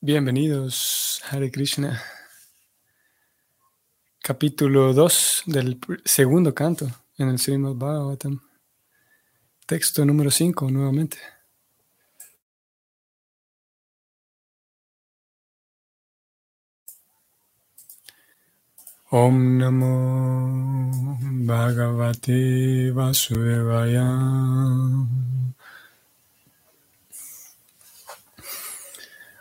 Bienvenidos, Hare Krishna. Capítulo 2 del segundo canto en el Srimad Bhagavatam. Texto número 5 nuevamente. Om Namo Bhagavate Vasudevaya.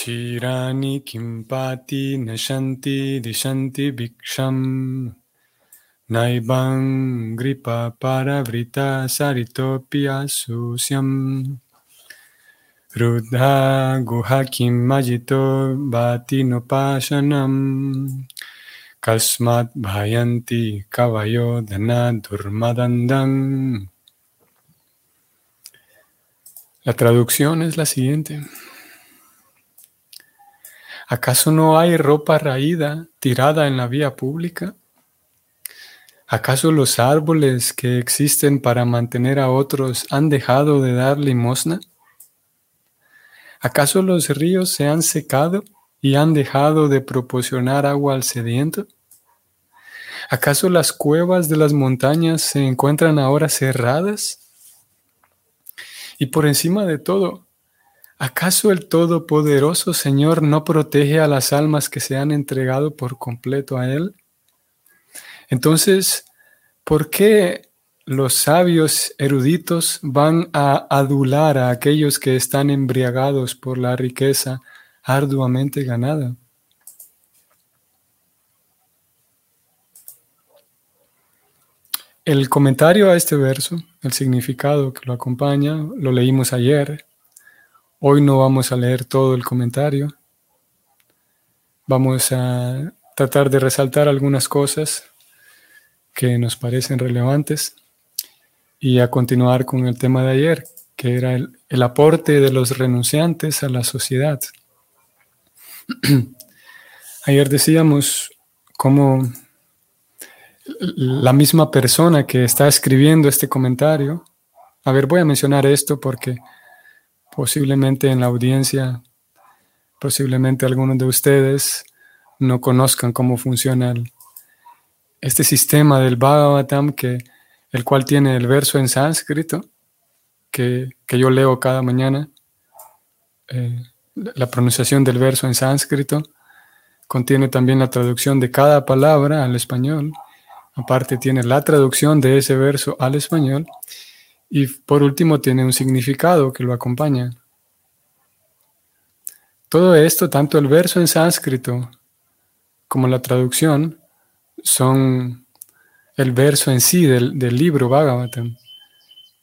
Chirani kimpati nashanti dishanti bhiksham. Naibang gripa paravrita saritopi asusyam rudha guhakim majito bhati nopashanam kasmat bhayanti kavayo dana durmadandam La traducción es la siguiente. ¿Acaso no hay ropa raída tirada en la vía pública? ¿Acaso los árboles que existen para mantener a otros han dejado de dar limosna? ¿Acaso los ríos se han secado y han dejado de proporcionar agua al sediento? ¿Acaso las cuevas de las montañas se encuentran ahora cerradas? Y por encima de todo, ¿acaso el Todopoderoso Señor no protege a las almas que se han entregado por completo a Él? Entonces, ¿por qué los sabios eruditos van a adular a aquellos que están embriagados por la riqueza arduamente ganada? El comentario a este verso, el significado que lo acompaña, lo leímos ayer. Hoy no vamos a leer todo el comentario. Vamos a tratar de resaltar algunas cosas que nos parecen relevantes y a continuar con el tema de ayer, que era el, el aporte de los renunciantes a la sociedad. ayer decíamos cómo la misma persona que está escribiendo este comentario. A ver, voy a mencionar esto porque posiblemente en la audiencia, posiblemente algunos de ustedes no conozcan cómo funciona este sistema del Bhagavatam, que, el cual tiene el verso en sánscrito, que, yo leo cada mañana, eh, la pronunciación del verso en sánscrito, contiene también la traducción de cada palabra al español. Aparte tiene la traducción de ese verso al español y por último tiene un significado que lo acompaña. Todo esto, tanto el verso en sánscrito como la traducción, son el verso en sí del, libro Bhagavatam,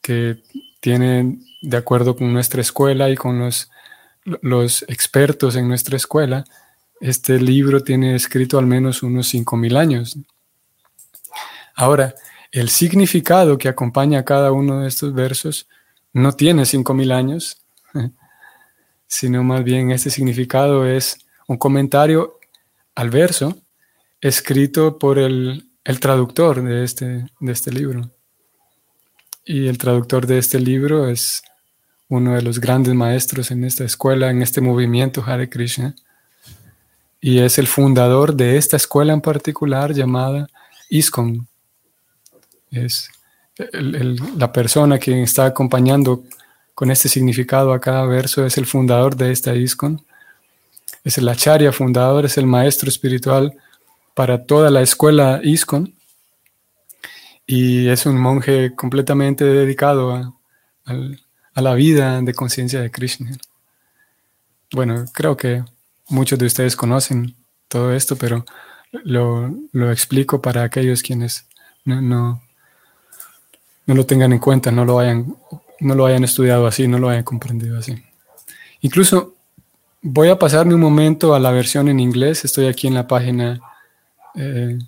que tiene, de acuerdo con nuestra escuela y con los, los expertos en nuestra escuela, este libro tiene escrito al menos unos 5.000 años. Ahora, el significado que acompaña a cada uno de estos versos no tiene 5.000 años, sino más bien este significado es un comentario al verso escrito por el, traductor de este, de este libro. Y el traductor de este libro es uno de los grandes maestros en esta escuela, en este movimiento Hare Krishna. Y es el fundador de esta escuela en particular llamada ISKCON, es la persona que está acompañando con este significado a cada verso, es el fundador de esta ISKCON. Es el acharya fundador, es el maestro espiritual para toda la escuela ISKCON. Y es un monje completamente dedicado a, la vida de conciencia de Krishna. Bueno, creo que muchos de ustedes conocen todo esto, pero lo, explico para aquellos quienes no lo tengan en cuenta, no lo hayan, no lo hayan estudiado así, no lo hayan comprendido así. Incluso voy a pasarme un momento a la versión en inglés. Estoy aquí en la página eh,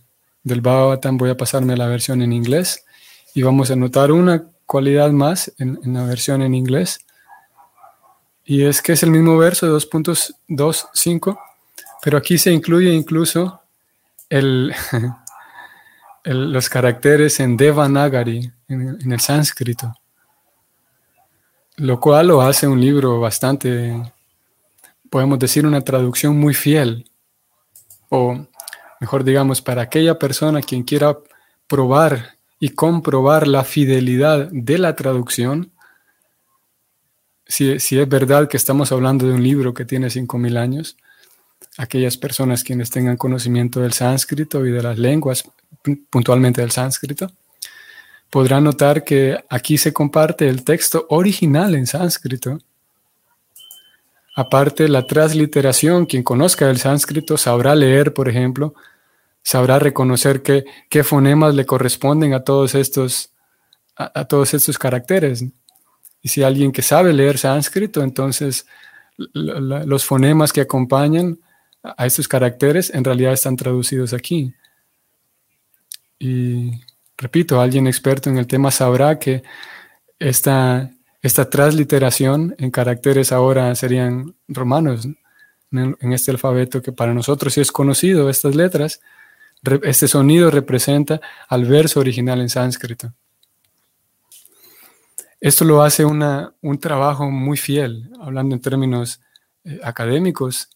del Bhagavatam voy a pasarme a la versión en inglés y vamos a notar una cualidad más en, la versión en inglés y es que es el mismo verso de 2.25 pero aquí se incluye incluso el, los caracteres en Devanagari, en, el sánscrito, lo cual lo hace un libro bastante, podemos decir, una traducción muy fiel. O mejor digamos, para aquella persona quien quiera probar y comprobar la fidelidad de la traducción, si, es verdad que estamos hablando de un libro que tiene 5.000 años, aquellas personas quienes tengan conocimiento del sánscrito y de las lenguas, puntualmente del sánscrito, podrán notar que aquí se comparte el texto original en sánscrito. Aparte, la transliteración, quien conozca el sánscrito sabrá leer, por ejemplo, sabrá reconocer qué, fonemas le corresponden a todos estos, a, todos estos caracteres. Y si alguien que sabe leer sánscrito, entonces los fonemas que acompañan a estos caracteres en realidad están traducidos aquí. Y repito, alguien experto en el tema sabrá que esta, esta transliteración en caracteres ahora serían romanos, en este alfabeto que para nosotros sí es conocido, estas letras, este sonido representa al verso original en sánscrito. Esto lo hace una, un trabajo muy fiel, hablando en términos eh, académicos,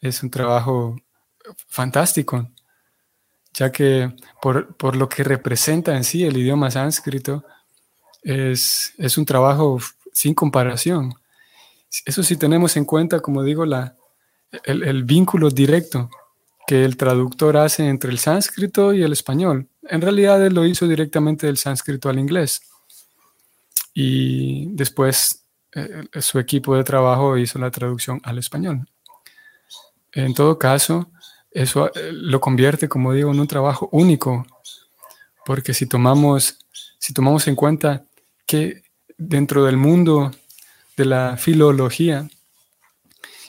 es un trabajo fantástico, ya que por, lo que representa en sí el idioma sánscrito, es, es, un trabajo sin comparación. Eso sí tenemos en cuenta, como digo, la, el, el vínculo directo que el traductor hace entre el sánscrito y el español. En realidad él lo hizo directamente del sánscrito al inglés. Y después eh, su equipo de trabajo hizo la traducción al español. En todo caso, eso eh, lo convierte, como digo, en un trabajo único, porque si tomamos, si tomamos en cuenta que dentro del mundo de la filología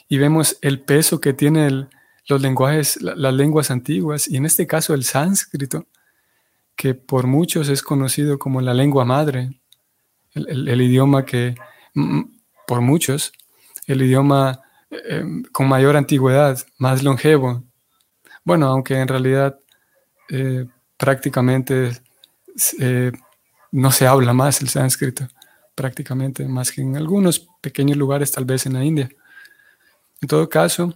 y vemos el peso que tiene el, los lenguajes, las lenguas antiguas, y en este caso el sánscrito, que por muchos es conocido como la lengua madre, el, idioma que, por muchos, el idioma eh, con mayor antigüedad, más longevo. Bueno, aunque en realidad eh, prácticamente eh, no se habla más el sánscrito, prácticamente más que en algunos pequeños lugares, tal vez en la India. En todo caso,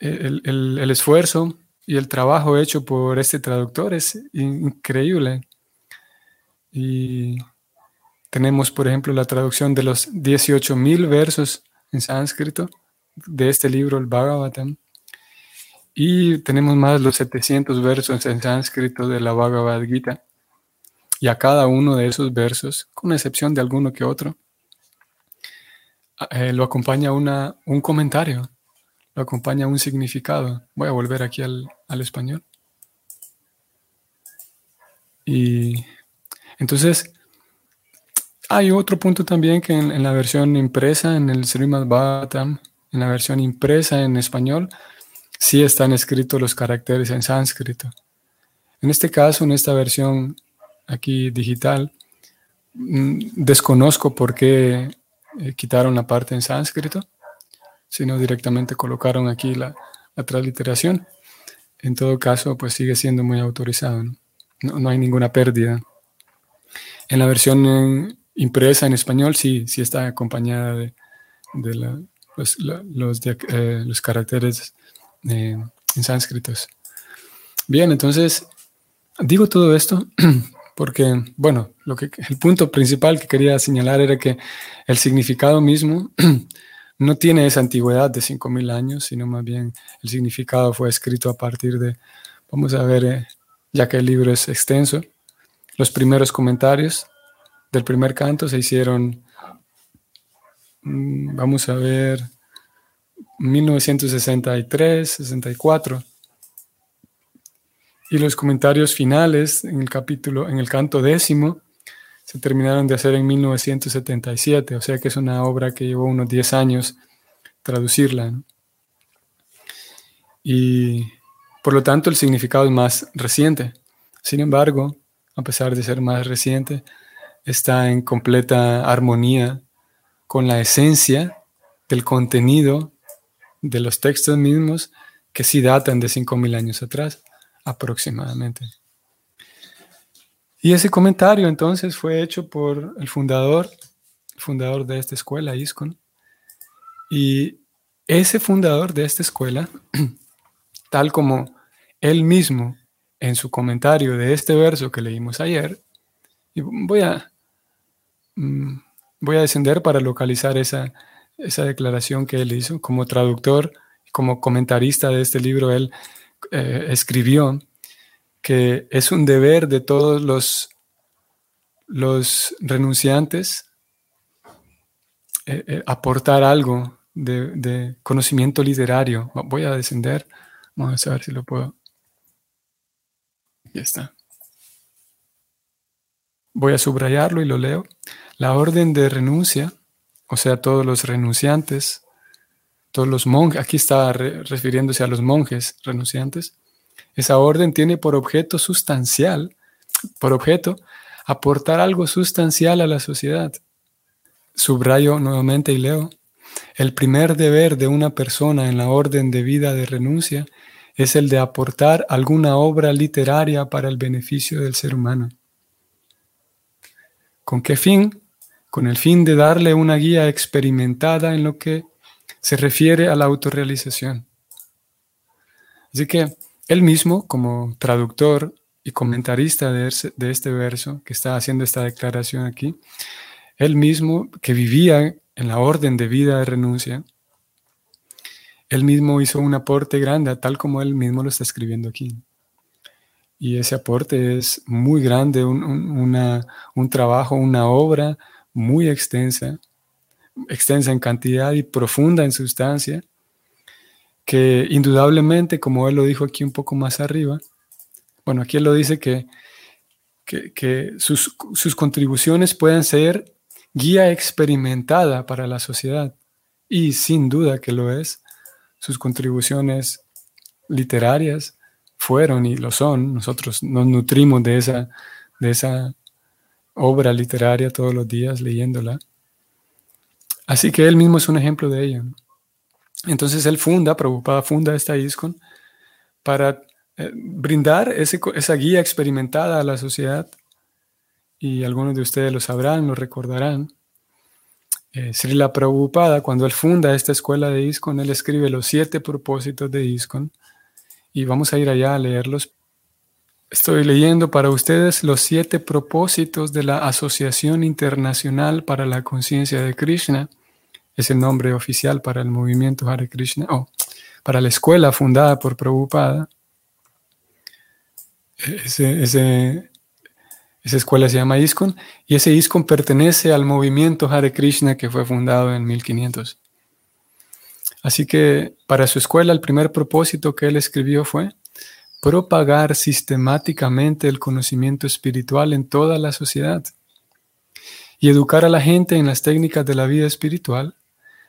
el, esfuerzo y el trabajo hecho por este traductor es increíble. Y tenemos, por ejemplo, la traducción de los 18.000 versos en sánscrito de este libro, el Bhagavatam. Y tenemos más los 700 versos en sánscrito de la Bhagavad Gita. Y a cada uno de esos versos, con excepción de alguno que otro, eh, lo acompaña una, un comentario lo acompaña un significado. Voy a volver aquí al, español. Y entonces, hay otro punto también que en, la versión impresa, en el Srimad Bhattam, en la versión impresa en español, sí están escritos los caracteres en sánscrito. En este caso, en esta versión aquí digital, mm, desconozco por qué eh, quitaron la parte en sánscrito sino directamente colocaron aquí la, transliteración. En todo caso, pues sigue siendo muy autorizado. No, hay ninguna pérdida. En la versión impresa en español sí, sí está acompañada de, los, eh, los, caracteres eh, en sánscritos. Bien, entonces digo todo esto porque, bueno, lo que, el punto principal que quería señalar era que el significado mismo no tiene esa antigüedad de 5.000 años, sino más bien el significado fue escrito a partir de, vamos a ver, eh, ya que el libro es extenso, los primeros comentarios del primer canto se hicieron, mm, vamos a ver, 1963, 64. Y los comentarios finales en el capítulo, en el canto décimo, se terminaron de hacer en 1977, o sea que es una obra que llevó unos 10 años traducirla. Y Por lo tanto, el significado es más reciente. Sin embargo, a pesar de ser más reciente, está en completa armonía con la esencia del contenido de los textos mismos que sí datan de 5.000 años atrás, aproximadamente. Y ese comentario entonces fue hecho por el fundador, fundador de esta escuela, ISCON. Y ese fundador de esta escuela, tal como él mismo en su comentario de este verso que leímos ayer, y voy a, mm, voy a descender para localizar esa, esa declaración que él hizo como traductor, como comentarista de este libro, él eh, escribió que es un deber de todos los, los renunciantes eh, eh, aportar algo de, conocimiento literario. Voy a descender, vamos a ver si lo puedo. Ya está. Voy a subrayarlo y lo leo. La orden de renuncia, o sea, todos los renunciantes, todos los monjes, aquí está refiriéndose a los monjes renunciantes, esa orden tiene por objeto sustancial, por objeto, aportar algo sustancial a la sociedad. Subrayo nuevamente y leo. El primer deber de una persona en la orden de vida de renuncia es el de aportar alguna obra literaria para el beneficio del ser humano. ¿Con qué fin? Con el fin de darle una guía experimentada en lo que se refiere a la autorrealización. Así que él mismo, como traductor y comentarista de, este verso, que está haciendo esta declaración aquí, él mismo, que vivía en la orden de vida de renuncia, él mismo hizo un aporte grande, tal como él mismo lo está escribiendo aquí. Y ese aporte es muy grande, un trabajo, una obra muy extensa, extensa en cantidad y profunda en sustancia, que indudablemente, como él lo dijo aquí un poco más arriba, bueno, aquí él lo dice que, que, sus, sus, contribuciones pueden ser guía experimentada para la sociedad, y sin duda que lo es, sus contribuciones literarias fueron y lo son, nosotros nos nutrimos de esa, de esa obra literaria todos los días leyéndola. Así que él mismo es un ejemplo de ello. Entonces él funda, Prabhupada funda esta ISKCON para eh, brindar esa guía experimentada a la sociedad y algunos de ustedes lo sabrán, lo recordarán. Eh, Srila Prabhupada, cuando él funda esta escuela de ISKCON, él escribe los siete propósitos de ISKCON y vamos a ir allá a leerlos. Estoy leyendo para ustedes los siete propósitos de la Asociación Internacional para la Conciencia de Krishna es el nombre oficial para el movimiento Hare Krishna, o para la escuela fundada por Prabhupada. esa escuela se llama ISKCON y ese ISKCON pertenece al movimiento Hare Krishna que fue fundado en 1500. Así que para su escuela el primer propósito que él escribió fue propagar sistemáticamente el conocimiento espiritual en toda la sociedad y educar a la gente en las técnicas de la vida espiritual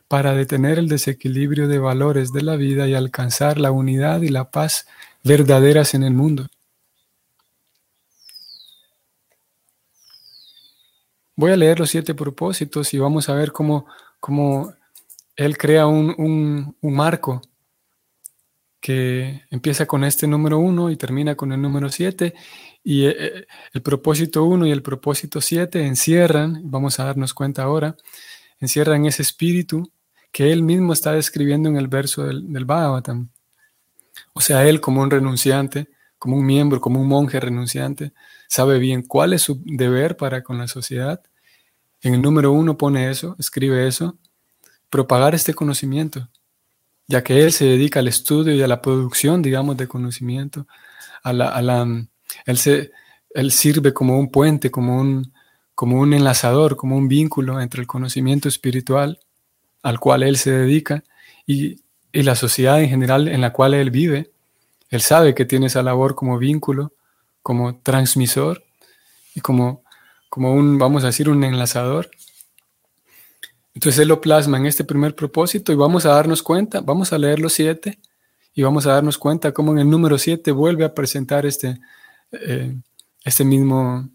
para detener el desequilibrio de valores de la vida y alcanzar la unidad y la paz verdaderas en el mundo. Voy a leer los siete propósitos y vamos a ver cómo, cómo él crea un, marco que empieza con este número uno y termina con el número siete. Y eh, eh, el propósito uno y el propósito siete encierran, vamos a darnos cuenta ahora, encierran ese espíritu que él mismo está describiendo en el verso del, del Bhagavatam. O sea, él como un renunciante, como un miembro, como un monje renunciante, sabe bien cuál es su deber para con la sociedad. En el número uno pone eso, escribe eso, propagar este conocimiento, ya que él se dedica al estudio y a la producción, digamos, de conocimiento. A la, a la, él, se, él sirve como un puente, como un, como un enlazador, como un vínculo entre el conocimiento espiritual al cual él se dedica y, la sociedad en general en la cual él vive. Él sabe que tiene esa labor como vínculo, como transmisor y como, como un, vamos a decir, un enlazador. Entonces él lo plasma en este primer propósito y vamos a darnos cuenta, vamos a leer los siete Y vamos a darnos cuenta cómo en el número 7 vuelve a presentar este, eh, este mismo,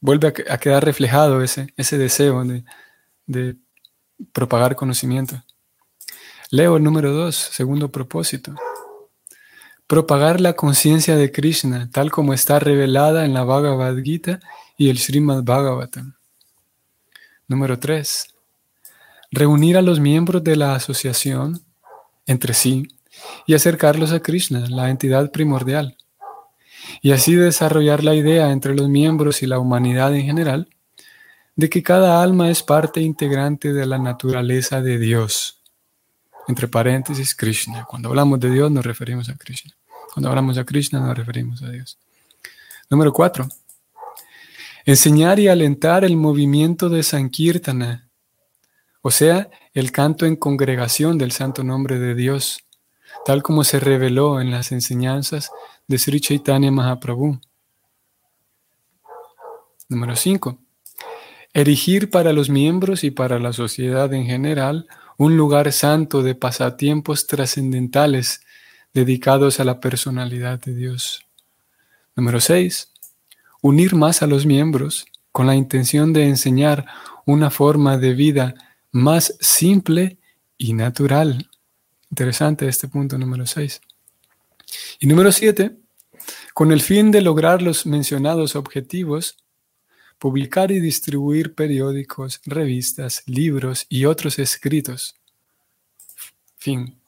vuelve a, quedar reflejado ese, ese deseo de, de propagar conocimiento. Leo el número 2, segundo propósito. Propagar la conciencia de Krishna, tal como está revelada en la Bhagavad Gita y el Srimad Bhagavatam. Número 3. Reunir a los miembros de la asociación entre sí y acercarlos a Krishna, la entidad primordial, y así desarrollar la idea entre los miembros y la humanidad en general de que cada alma es parte integrante de la naturaleza de Dios. Entre paréntesis, Krishna. Cuando hablamos de Dios nos referimos a Krishna. Cuando hablamos de Krishna nos referimos a Dios. Número cuatro. Enseñar y alentar el movimiento de Sankirtana, o sea, el canto en congregación del santo nombre de Dios, tal como se reveló en las enseñanzas de Sri Chaitanya Mahaprabhu. Número 5. Erigir para los miembros y para la sociedad en general un lugar santo de pasatiempos trascendentales dedicados a la personalidad de Dios. Número 6. Unir más a los miembros con la intención de enseñar una forma de vida más simple y natural. Interesante este punto número 6. Y número 7, con el fin de lograr los mencionados objetivos, publicar y distribuir periódicos, revistas, libros y otros escritos. Fin.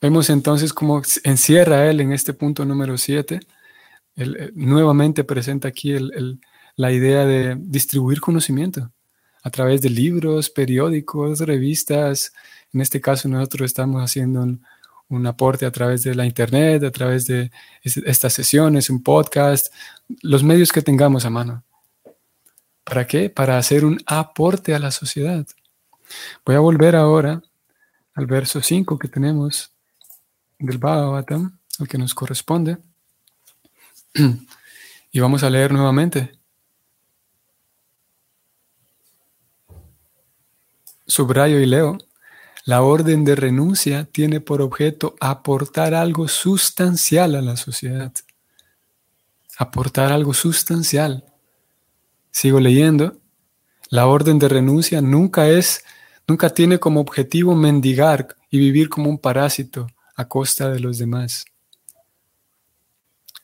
Vemos entonces cómo encierra él en este punto número 7. Él, eh, nuevamente presenta aquí la idea de distribuir conocimiento a través de libros, periódicos, revistas. En este caso nosotros estamos haciendo un, aporte a través de la internet, a través de estas sesiones, un podcast, los medios que tengamos a mano. ¿Para qué? Para hacer un aporte a la sociedad. Voy a volver ahora al verso 5 que tenemos del Bhagavatam, al que nos corresponde. Y vamos a leer nuevamente. Subrayo y leo. La orden de renuncia tiene por objeto aportar algo sustancial a la sociedad. Aportar algo sustancial. Sigo leyendo. La orden de renuncia nunca es, nunca tiene como objetivo mendigar y vivir como un parásito a costa de los demás.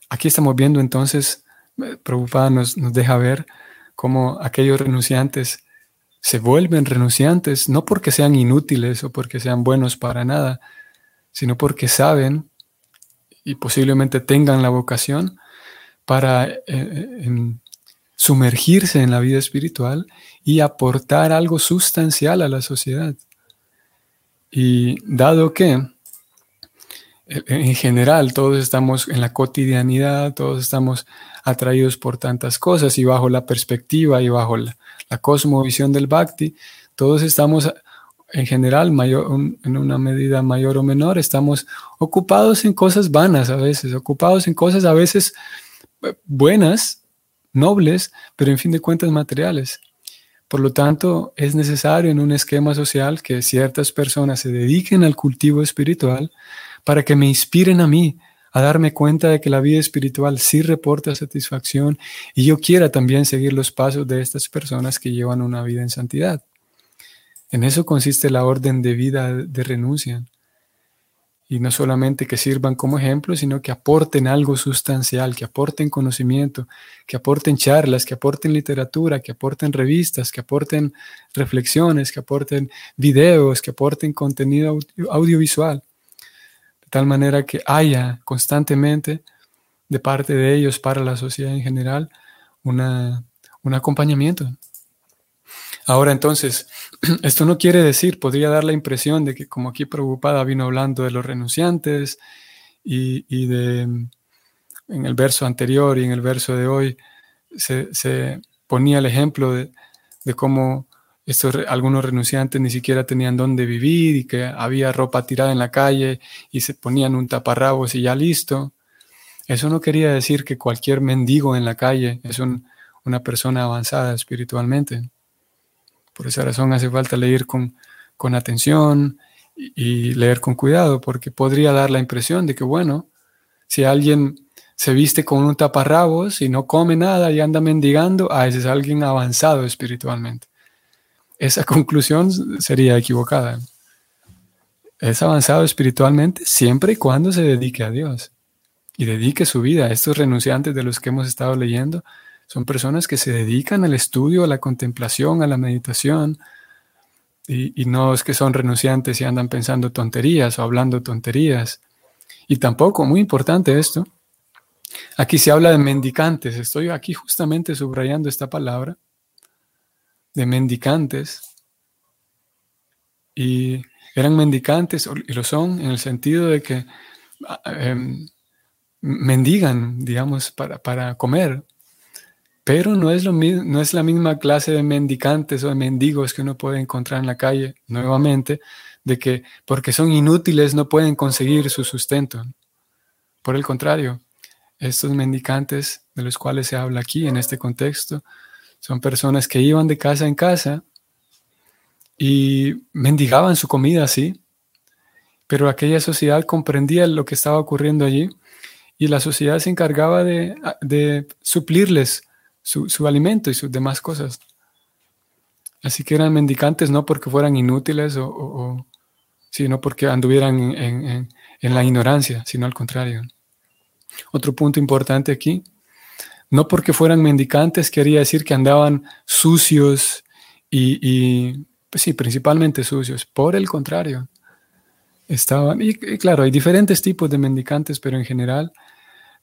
Aquí estamos viendo entonces, eh, Prabhupada nos, nos deja ver cómo aquellos renunciantes se vuelven renunciantes, no porque sean inútiles o porque sean buenos para nada, sino porque saben y posiblemente tengan la vocación para eh, eh, sumergirse en la vida espiritual y aportar algo sustancial a la sociedad. Y dado que eh, en general todos estamos en la cotidianidad, todos estamos atraídos por tantas cosas y bajo la perspectiva y bajo la, cosmovisión del Bhakti, todos estamos en general, en una medida mayor o menor, estamos ocupados en cosas vanas a veces, ocupados en cosas a veces eh, buenas, nobles, pero en fin de cuentas materiales. Por lo tanto, es necesario en un esquema social que ciertas personas se dediquen al cultivo espiritual para que me inspiren a mí a darme cuenta de que la vida espiritual sí reporta satisfacción y yo quiera también seguir los pasos de estas personas que llevan una vida en santidad. En eso consiste la orden de vida de renuncia. Y no solamente que sirvan como ejemplo, sino que aporten algo sustancial, que aporten conocimiento, que aporten charlas, que aporten literatura, que aporten revistas, que aporten reflexiones, que aporten videos, que aporten contenido audiovisual tal manera que haya constantemente de parte de ellos para la sociedad en general una, un acompañamiento. Ahora entonces, esto no quiere decir, podría dar la impresión de que como aquí preocupada vino hablando de los renunciantes y, y, de en el verso anterior y en el verso de hoy se, se ponía el ejemplo de, de cómo estos, algunos renunciantes ni siquiera tenían dónde vivir y que había ropa tirada en la calle y se ponían un taparrabos y ya listo. Eso no quería decir que cualquier mendigo en la calle es una persona avanzada espiritualmente. Por esa razón hace falta leer con, con atención y leer con cuidado, porque podría dar la impresión de que, bueno, si alguien se viste con un taparrabos y no come nada y anda mendigando, ah, ese es alguien avanzado espiritualmente. Esa conclusión sería equivocada. Es avanzado espiritualmente siempre y cuando se dedique a Dios y dedique su vida. Estos renunciantes de los que hemos estado leyendo son personas que se dedican al estudio, a la contemplación, a la meditación, y, no es que son renunciantes y andan pensando tonterías o hablando tonterías. Y tampoco, muy importante esto, aquí se habla de mendicantes. Estoy aquí justamente subrayando esta palabra, de mendicantes. Y eran mendicantes, y lo son, en el sentido de que ah, em, mendigan, digamos, para, para comer. Pero no es, lo, no es la misma clase de mendicantes o de mendigos que uno puede encontrar en la calle, nuevamente, de que porque son inútiles no pueden conseguir su sustento. Por el contrario, estos mendicantes de los cuales se habla aquí en este contexto son personas que iban de casa en casa y mendigaban su comida, sí, pero aquella sociedad comprendía lo que estaba ocurriendo allí y la sociedad se encargaba de, de suplirles su, alimento y sus demás cosas. Así que eran mendicantes no porque fueran inútiles o, sino porque anduvieran en, la ignorancia, sino al contrario. Otro punto importante aquí, no porque fueran mendicantes quería decir que andaban sucios y, pues sí, principalmente sucios. Por el contrario, estaban, y, claro, hay diferentes tipos de mendicantes, pero en general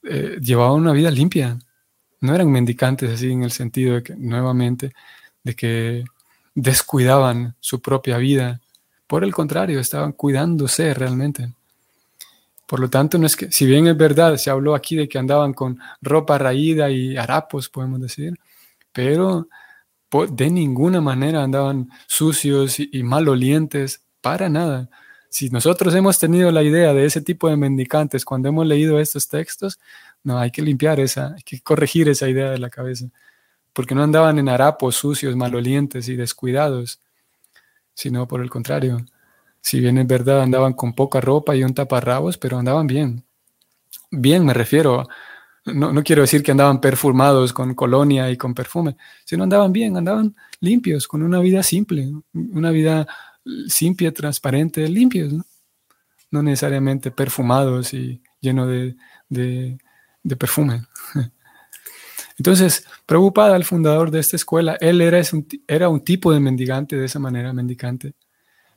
eh, llevaban una vida limpia, no eran mendicantes así en el sentido de que, nuevamente, de que descuidaban su propia vida. Por el contrario, estaban cuidándose realmente. Por lo tanto, no es que, si bien es verdad, se habló aquí de que andaban con ropa raída y harapos, podemos decir, pero de ninguna manera andaban sucios y, y malolientes, para nada. Si nosotros hemos tenido la idea de ese tipo de mendicantes cuando hemos leído estos textos, no, hay que limpiar esa, hay que corregir esa idea de la cabeza, porque no andaban en harapos sucios, malolientes y descuidados, sino por el contrario. Si bien es verdad, andaban con poca ropa y un taparrabos, pero andaban bien. Bien me refiero, no, no quiero decir que andaban perfumados con colonia y con perfume, sino andaban bien, andaban limpios, con una vida simple, una vida simple, transparente, limpios, no, necesariamente perfumados y lleno de, de perfume. Entonces, preocupada el fundador de esta escuela, él era, era un tipo de mendigante, de esa manera, mendicante.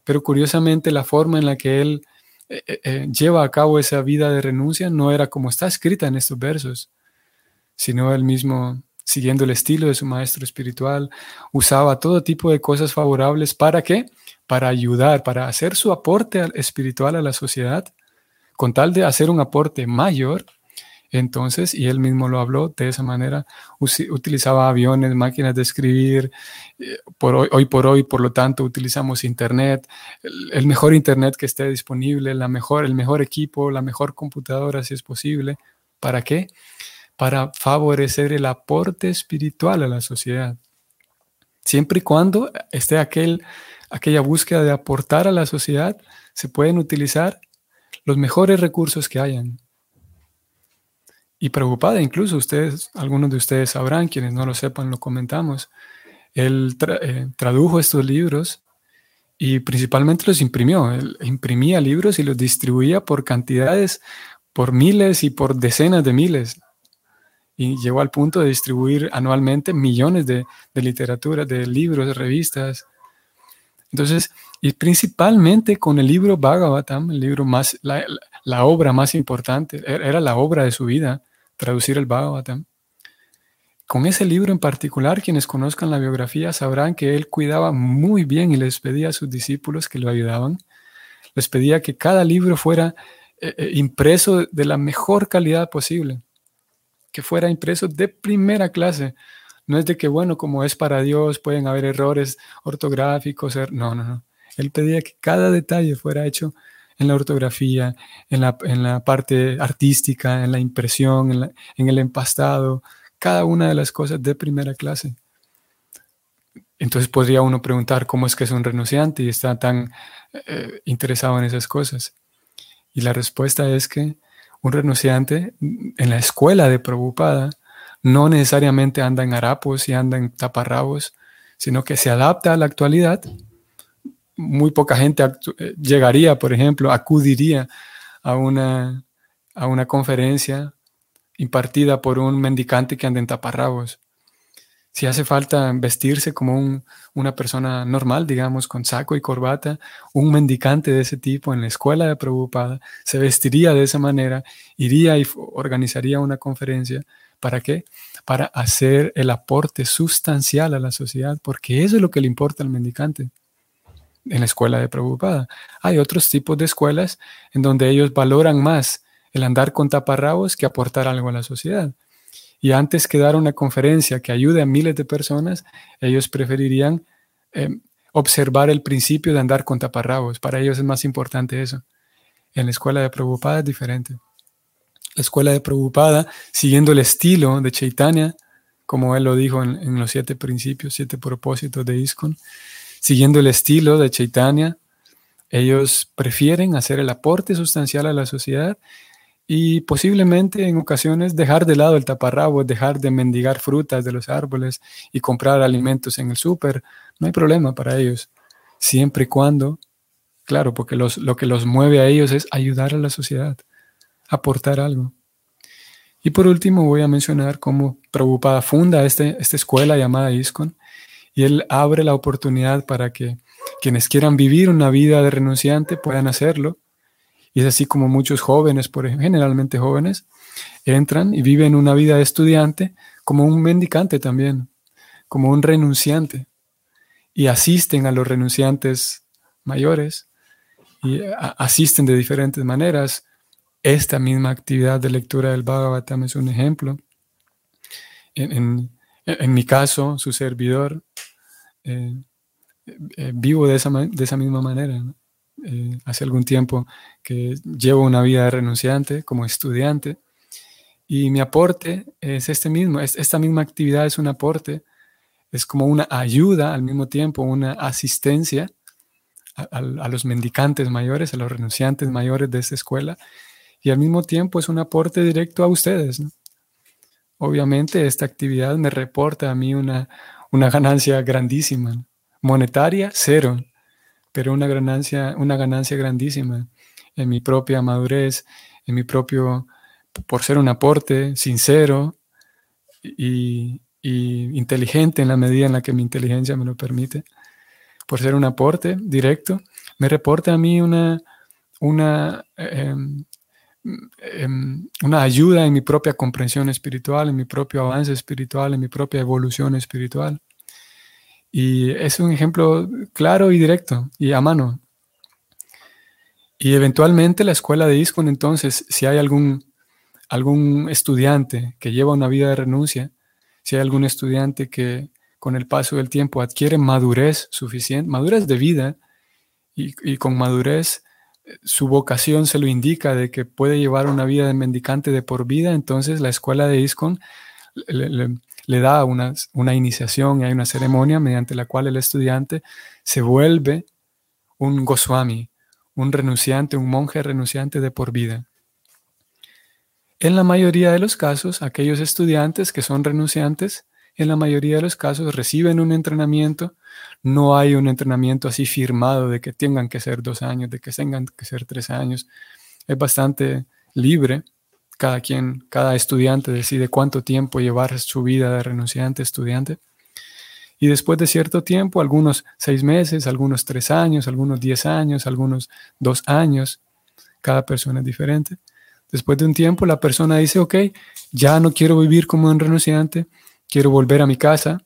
Pero curiosamente, la forma en la que él eh, eh, eh, lleva a cabo esa vida de renuncia no era como está escrita en estos versos, sino él mismo, siguiendo el estilo de su maestro espiritual, usaba todo tipo de cosas favorables. ¿Para qué? Para ayudar, para hacer su aporte espiritual a la sociedad, con tal de hacer un aporte mayor entonces, y él mismo lo habló de esa manera, utilizaba aviones, máquinas de escribir, eh, por hoy, por hoy, por lo tanto, utilizamos Internet, el, mejor Internet que esté disponible, la mejor, el mejor equipo, la mejor computadora si es posible. ¿Para qué? Para favorecer el aporte espiritual a la sociedad. Siempre y cuando esté aquel, aquella búsqueda de aportar a la sociedad, se pueden utilizar los mejores recursos que hayan y preocupada. Incluso ustedes, algunos de ustedes sabrán, quienes no lo sepan, lo comentamos. Él eh, tradujo estos libros y principalmente los imprimió. Él imprimía libros y los distribuía por cantidades, por miles y por decenas de miles. Y llegó al punto de distribuir anualmente millones de, literatura, de libros, de revistas. Entonces, y principalmente con el libro Bhagavatam, el libro más, obra más importante, era la obra de su vida traducir el Bhagavatam. Con ese libro en particular, quienes conozcan la biografía sabrán que él cuidaba muy bien y les pedía a sus discípulos que lo ayudaban. Les pedía que cada libro fuera eh, eh, impreso de la mejor calidad posible, que fuera impreso de primera clase. No es de que, bueno, como es para Dios, pueden haber errores ortográficos. Er, no, no, no. Él pedía que cada detalle fuera hecho en la ortografía, en la, en la parte artística, en la impresión, en, el empastado, cada una de las cosas de primera clase. Entonces podría uno preguntar cómo es que es un renunciante y está tan eh, interesado en esas cosas. Y la respuesta es que un renunciante en la escuela de Prabhupada no necesariamente anda en harapos y anda en taparrabos, sino que se adapta a la actualidad. Muy poca gente eh, llegaría, por ejemplo, acudiría a una, a una conferencia impartida por un mendicante que anda en taparrabos si hace falta vestirse como una persona normal, digamos, con saco y corbata, un mendicante de ese tipo en la escuela de Prabhupada se vestiría de esa manera, iría y organizaría una conferencia. ¿Para qué? Para hacer el aporte sustancial a la sociedad, porque eso es lo que le importa al mendicante en la escuela de Prabhupada. Hay otros tipos de escuelas en donde ellos valoran más el andar con taparrabos que aportar algo a la sociedad. Y antes que dar una conferencia que ayude a miles de personas, ellos preferirían eh, observar el principio de andar con taparrabos. Para ellos es más importante eso. En la escuela de Prabhupada es diferente. La escuela de Prabhupada, siguiendo el estilo de Chaitanya, como él lo dijo en, en los siete principios, siete propósitos de ISKCON, siguiendo el estilo de Chaitanya, ellos prefieren hacer el aporte sustancial a la sociedad y posiblemente en ocasiones dejar de lado el taparrabo, dejar de mendigar frutas de los árboles y comprar alimentos en el súper. No hay problema para ellos, siempre y cuando, claro, porque los, lo que los mueve a ellos es ayudar a la sociedad, aportar algo. Y por último voy a mencionar cómo Prabhupada funda este, esta escuela llamada ISKCON y él abre la oportunidad para que quienes quieran vivir una vida de renunciante puedan hacerlo y es así como muchos jóvenes, por ejemplo, generalmente jóvenes, entran y viven una vida de estudiante como un mendicante también, como un renunciante. Y asisten a los renunciantes mayores y asisten de diferentes maneras. Esta misma actividad de lectura del Bhagavatam es un ejemplo. En, mi caso, su servidor, eh, eh, vivo de esa, de esa misma manera. Eh, hace algún tiempo que llevo una vida de renunciante como estudiante y mi aporte es este mismo, esta misma actividad es un aporte, es como una ayuda al mismo tiempo, una asistencia a, los mendicantes mayores, a los renunciantes mayores de esta escuela y al mismo tiempo es un aporte directo a ustedes. Obviamente esta actividad me reporta a mí una, una ganancia grandísima, monetaria cero, pero una ganancia, una ganancia grandísima en mi propia madurez, en mi propio, por ser un aporte sincero y, inteligente en la medida en la que mi inteligencia me lo permite, por ser un aporte directo, me reporta a mí una, una, em, em, una ayuda en mi propia comprensión espiritual, en mi propio avance espiritual, en mi propia evolución espiritual. Y es un ejemplo claro y directo y a mano. Y eventualmente la escuela de ISCON, entonces, si hay algún, algún estudiante que lleva una vida de renuncia, si hay algún estudiante que con el paso del tiempo adquiere madurez suficiente, madurez de vida, y, con madurez eh, su vocación se lo indica de que puede llevar una vida de mendicante de por vida, entonces la escuela de ISCON da una, una iniciación y hay una ceremonia mediante la cual el estudiante se vuelve un Goswami, un renunciante, un monje renunciante de por vida. En la mayoría de los casos, aquellos estudiantes que son renunciantes, en la mayoría de los casos reciben un entrenamiento. No hay un entrenamiento así firmado de que tengan que ser dos años, de que tengan que ser tres años. Es bastante libre cada quien, cada estudiante decide cuánto tiempo llevar su vida de renunciante estudiante. Y después de cierto tiempo, algunos seis meses, algunos tres años, algunos diez años, algunos dos años, cada persona es diferente. Después de un tiempo, la persona dice, ok, ya no quiero vivir como un renunciante, quiero volver a mi casa,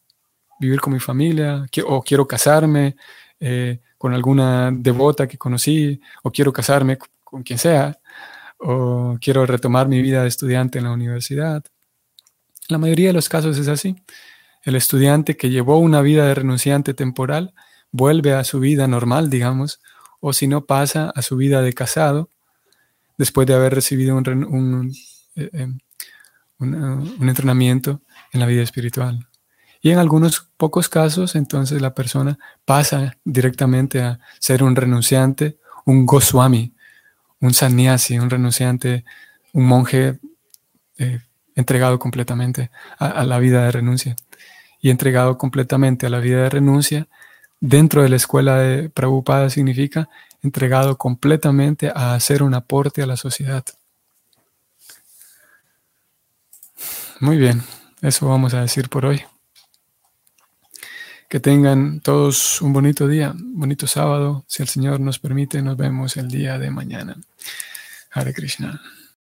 vivir con mi familia, o quiero casarme eh, con alguna devota que conocí, o quiero casarme con quien sea o quiero retomar mi vida de estudiante en la universidad. La mayoría de los casos es así. El estudiante que llevó una vida de renunciante temporal vuelve a su vida normal, digamos, o si no pasa a su vida de casado después de haber recibido un, eh, eh, un entrenamiento en la vida espiritual. Y en algunos pocos casos, entonces la persona pasa directamente a ser un renunciante, un Goswami, un sannyasi, un renunciante, un monje eh, entregado completamente a, la vida de renuncia. Y entregado completamente a la vida de renuncia, dentro de la escuela de Prabhupada significa entregado completamente a hacer un aporte a la sociedad. Muy bien, eso vamos a decir por hoy. Que tengan todos un bonito día, bonito sábado. Si el Señor nos permite, nos vemos el día de mañana. Hare Krishna.